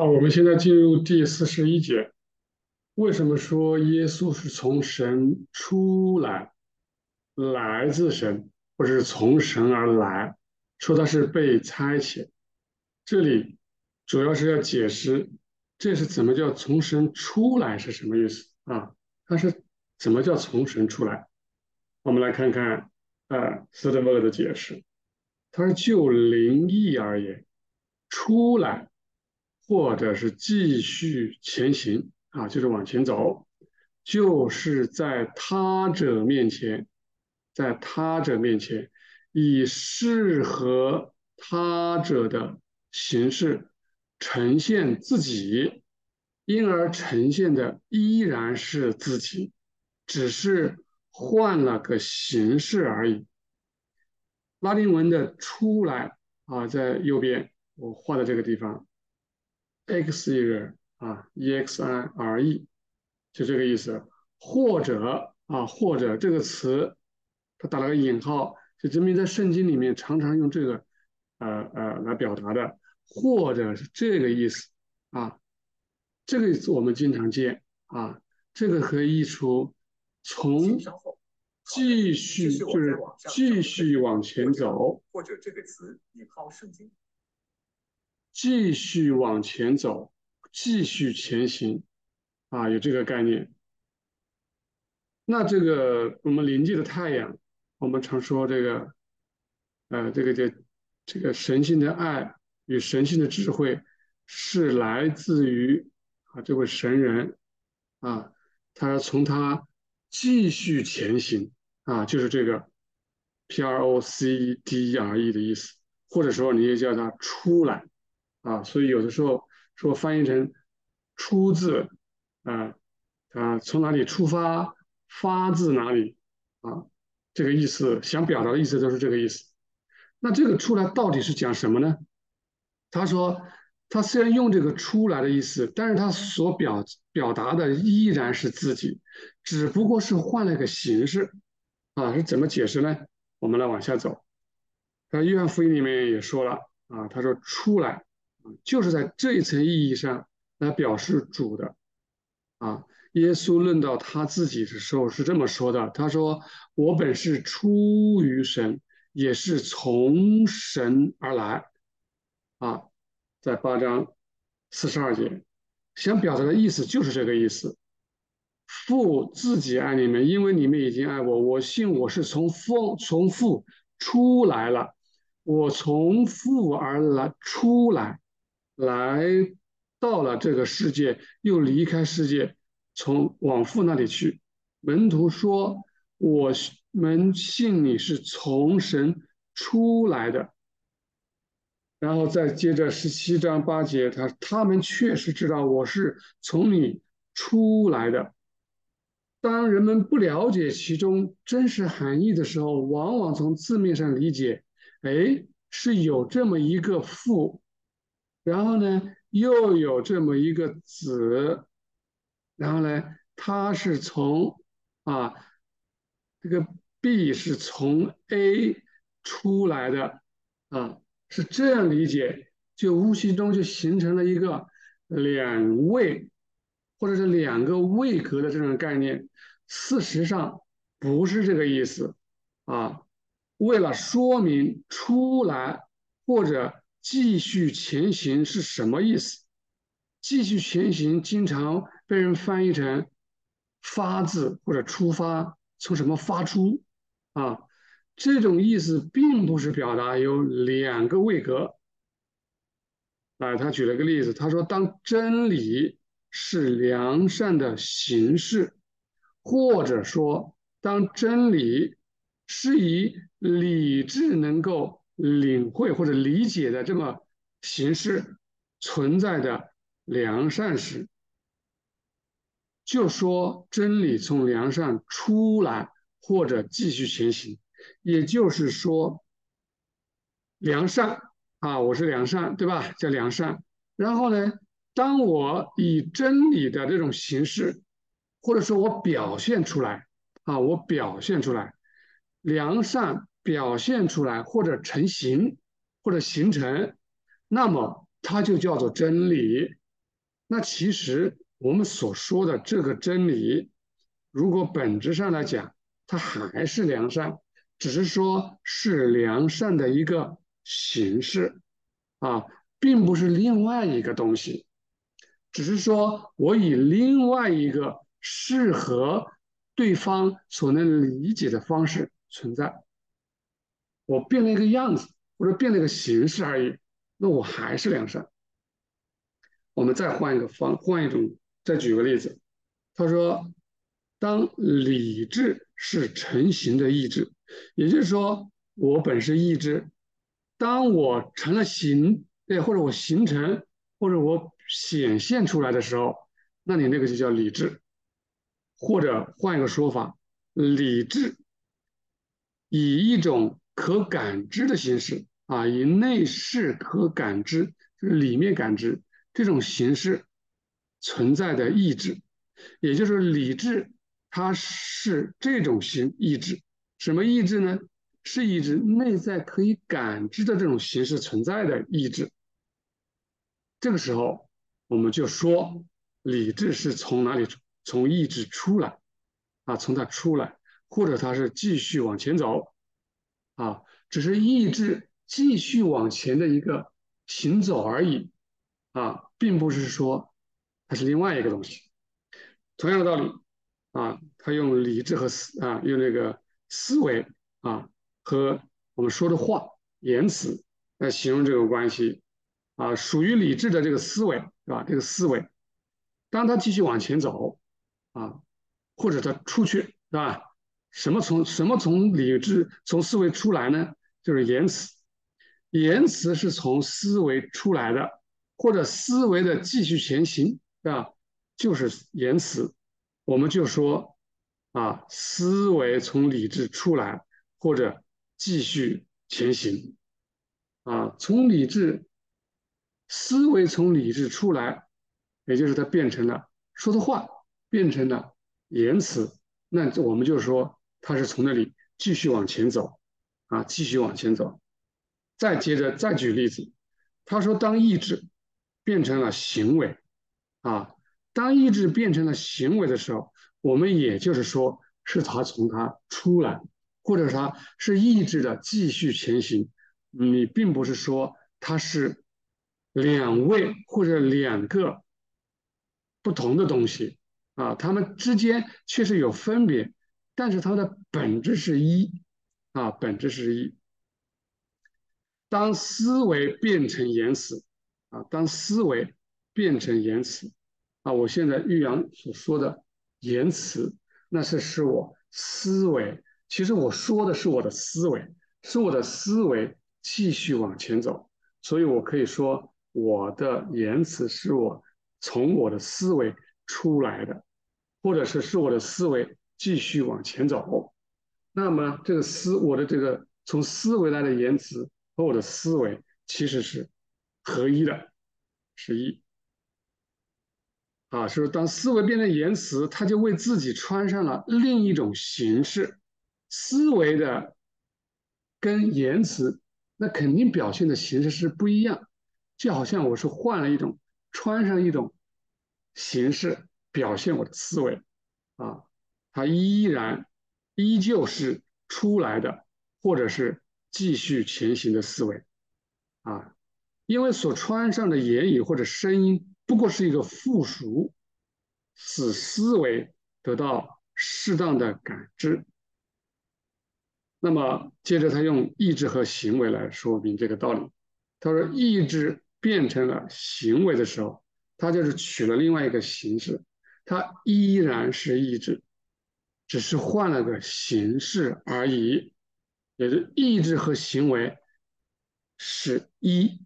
好，我们现在进入第四十一节。为什么说耶稣是从神出来，来自神，或者是从神而来？说他是被差遣。这里主要是要解释，这是怎么叫从神出来是什么意思啊？他是怎么叫从神出来？我们来看看，呃，斯德伯格的解释。他说就灵异而言，出来。或者是继续前行啊，就是往前走，就是在他者面前，在他者面前，以适合他者的形式呈现自己，因而呈现的依然是自己，只是换了个形式而已。拉丁文的出来啊，在右边我画的这个地方。X 一个啊，E X I R E，就这个意思。或者啊，或者这个词，它打了个引号，就证明在圣经里面常常用这个呃呃来表达的，或者是这个意思啊。这个我们经常见啊，这个可以译出从继续就是继续往前走，或者这个词引号圣经。继续往前走，继续前行，啊，有这个概念。那这个我们临界的太阳，我们常说这个，呃，这个这这个神性的爱与神性的智慧，是来自于啊这位神人，啊，他从他继续前行，啊，就是这个 P R O C D E R E 的意思，或者说你也叫他出来。啊，所以有的时候说翻译成“出自”，啊啊，从哪里出发，发自哪里，啊，这个意思想表达的意思都是这个意思。那这个“出来”到底是讲什么呢？他说，他虽然用这个“出来”的意思，但是他所表表达的依然是自己，只不过是换了个形式。啊，是怎么解释呢？我们来往下走。在约翰福音里面也说了，啊，他说“出来”。就是在这一层意义上来表示主的啊。耶稣论到他自己的时候是这么说的：“他说，我本是出于神，也是从神而来。”啊，在八章四十二节，想表达的意思就是这个意思。父自己爱你们，因为你们已经爱我。我信我是从父从父出来了，我从父而来出来。来到了这个世界，又离开世界，从往父那里去。门徒说：“我们信你是从神出来的。”然后再接着十七章八节，他他们确实知道我是从你出来的。当人们不了解其中真实含义的时候，往往从字面上理解，哎，是有这么一个父。然后呢，又有这么一个子，然后呢，它是从啊，这个 B 是从 A 出来的啊，是这样理解，就无形中就形成了一个两位或者是两个位格的这种概念。事实上不是这个意思啊，为了说明出来或者。继续前行是什么意思？继续前行经常被人翻译成“发自”或者“出发”，从什么发出啊？这种意思并不是表达有两个位格。啊，他举了个例子，他说：“当真理是良善的形式，或者说当真理是以理智能够。”领会或者理解的这么形式存在的良善时，就说真理从良善出来或者继续前行，也就是说，良善啊，我是良善，对吧？叫良善。然后呢，当我以真理的这种形式，或者说我表现出来啊，我表现出来良善。表现出来或者成型或者形成，那么它就叫做真理。那其实我们所说的这个真理，如果本质上来讲，它还是良善，只是说是良善的一个形式。啊，并不是另外一个东西，只是说我以另外一个适合对方所能理解的方式存在，我变了一个样子或者变了一个形式而已，那我还是良善。我们再换一个方，换一种，再举个例子。他说，当理智是成型的意志，也就是说，我本是意志，当我成了形，对，或者我形成，或者我显现出来的时候，那你那个就叫理智。或者换一个说法，理智以一种可感知的形式啊，以内视可感知，就是里面感知。这种形式存在的意志，也就是理智，它是这种形意志。什么意志呢？是意志内在可以感知的这种形式存在的意志。这个时候，我们就说理智是从哪里从意志出来啊？从它出来，或者它是继续往前走啊？只是意志继续往前的一个行走而已。啊，并不是说它是另外一个东西。同样的道理，啊，他用理智和思啊，用那个思维啊和我们说的话言辞来形容这个关系啊，属于理智的这个思维是吧？这个思维，当他继续往前走啊，或者他出去是吧？什么从什么从理智从思维出来呢？就是言辞，言辞是从思维出来的。或者思维的继续前行，啊，就是言辞，我们就说，啊，思维从理智出来，或者继续前行，啊，从理智，思维从理智出来，也就是它变成了说的话，变成了言辞，那我们就说他是从那里继续往前走，啊，继续往前走，再接着再举例子，他说当意志。变成了行为，啊，当意志变成了行为的时候，我们也就是说，是他从他出来，或者他是意志的继续前行。你并不是说他是两位或者两个不同的东西啊，他们之间确实有分别，但是它的本质是一啊，本质是一。当思维变成言辞。啊，当思维变成言辞，啊，我现在玉阳所说的言辞，那是是我思维。其实我说的是我的思维，是我的思维继续往前走，所以我可以说我的言辞是我从我的思维出来的，或者是是我的思维继续往前走。那么这个思，我的这个从思维来的言辞和我的思维其实是。合一的，是一啊，是当思维变成言辞，它就为自己穿上了另一种形式。思维的跟言辞，那肯定表现的形式是不一样。就好像我是换了一种，穿上一种形式表现我的思维啊，它依然依旧是出来的，或者是继续前行的思维啊。因为所穿上的言语或者声音不过是一个附属，使思维得到适当的感知。那么接着他用意志和行为来说明这个道理。他说，意志变成了行为的时候，他就是取了另外一个形式，他依然是意志，只是换了个形式而已。也是意志和行为是一。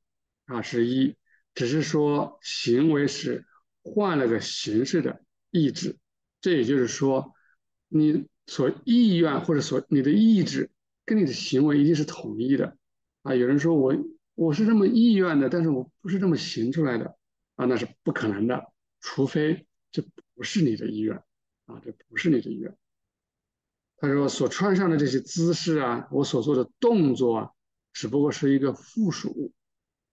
啊，是一，只是说行为是换了个形式的意志，这也就是说，你所意愿或者所你的意志跟你的行为一定是统一的。啊，有人说我我是这么意愿的，但是我不是这么行出来的，啊，那是不可能的，除非这不是你的意愿，啊，这不是你的意愿。他说所穿上的这些姿势啊，我所做的动作啊，只不过是一个附属物。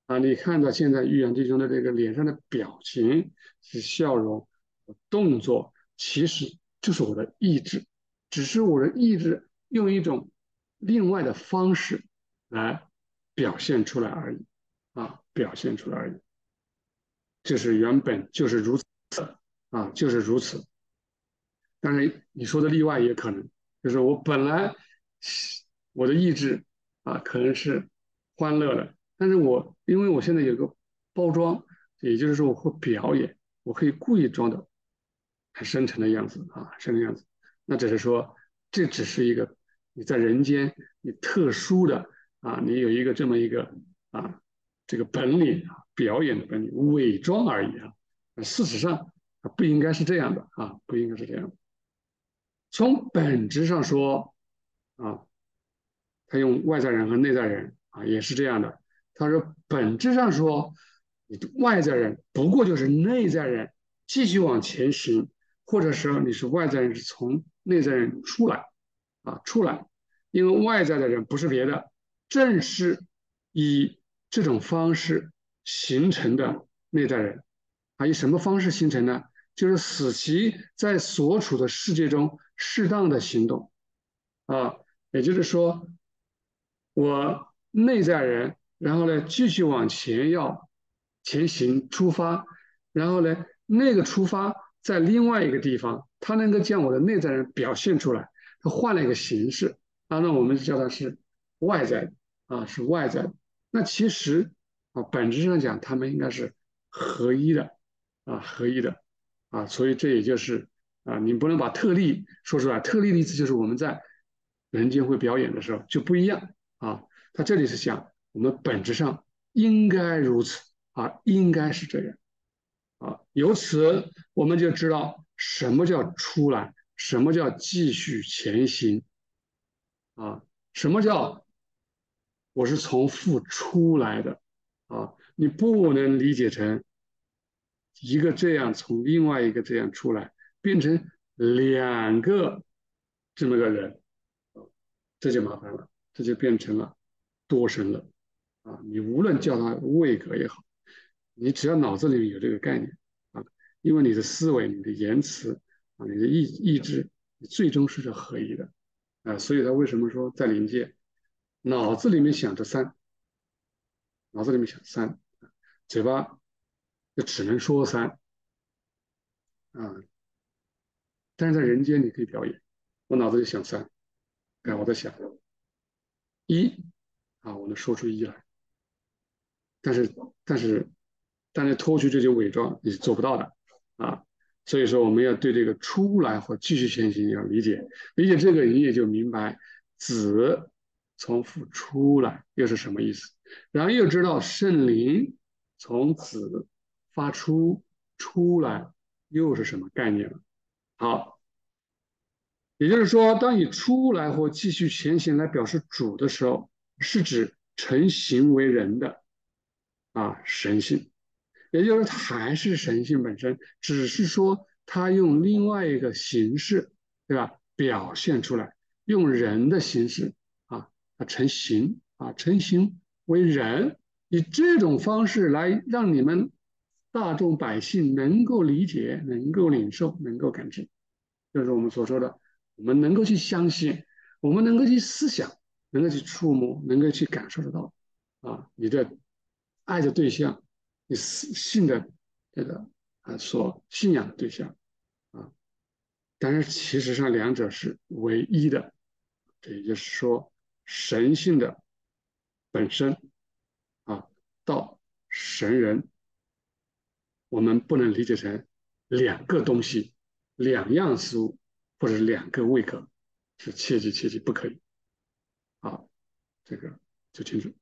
啊，你看到现在玉阳弟兄的这个脸上的表情是笑容、动作，其实就是我的意志，只是我的意志用一种另外的方式来表现出来而已，啊，表现出来而已，就是原本就是如此，啊，就是如此。当然，你说的例外也可能，就是我本来我的意志啊，可能是欢乐的，但是我因为我现在有个包装，也就是说我会表演，我可以故意装的很深沉的样子啊，深沉样子。那只是说，这只是一个你在人间你特殊的啊，你有一个这么一个啊这个本领啊，表演的本领，伪装而已啊。事实上不应该是这样的啊，不应该是这样。从本质上说，啊，他用外在人和内在人啊，也是这样的。他说，本质上说，你外在人不过就是内在人继续往前行，或者说你是外在人是从内在人出来，啊，出来，因为外在的人不是别的，正是以这种方式形成的内在人，啊，以什么方式形成呢？就是使其在所处的世界中。适当的行动，啊，也就是说，我内在人，然后呢，继续往前要前行出发，然后呢，那个出发在另外一个地方，它能够将我的内在人表现出来，它换了一个形式，啊，那我们就叫它是外在的，啊，是外在的。那其实啊，本质上讲，他们应该是合一的，啊，合一的，啊，所以这也就是。啊，你不能把特例说出来。特例的意思就是我们在人间会表演的时候就不一样啊。他这里是讲我们本质上应该如此啊，应该是这样啊。由此我们就知道什么叫出来，什么叫继续前行啊，什么叫我是从负出来的啊。你不能理解成一个这样从另外一个这样出来。变成两个这么个人，这就麻烦了，这就变成了多神了啊！你无论叫他位格也好，你只要脑子里面有这个概念啊，因为你的思维、你的言辞啊、你的意意志，你最终是合一的啊。所以他为什么说在临界，脑子里面想着三，脑子里面想三，嘴巴就只能说三啊。但是在人间你可以表演，我脑子里想三，看我在想一，啊，我能说出一来。但是但是但是脱去这些伪装你是做不到的啊。所以说我们要对这个出来或继续前行要理解，理解这个你也就明白子从父出来又是什么意思，然后又知道圣灵从子发出出来又是什么概念了。好，也就是说，当你出来或继续前行来表示主的时候，是指成形为人的啊神性，也就是它还是神性本身，只是说他用另外一个形式，对吧？表现出来，用人的形式啊，他成形啊，成形为人，以这种方式来让你们。大众百姓能够理解、能够领受、能够感知，就是我们所说的，我们能够去相信，我们能够去思想，能够去触摸，能够去感受得到。啊，你的爱的对象，你信的这个啊，所信仰的对象啊，但是其实上两者是唯一的，这也就是说，神性的本身啊，到神人。我们不能理解成两个东西、两样事物，或者两个位格，是切记切记不可以。好，这个就清楚。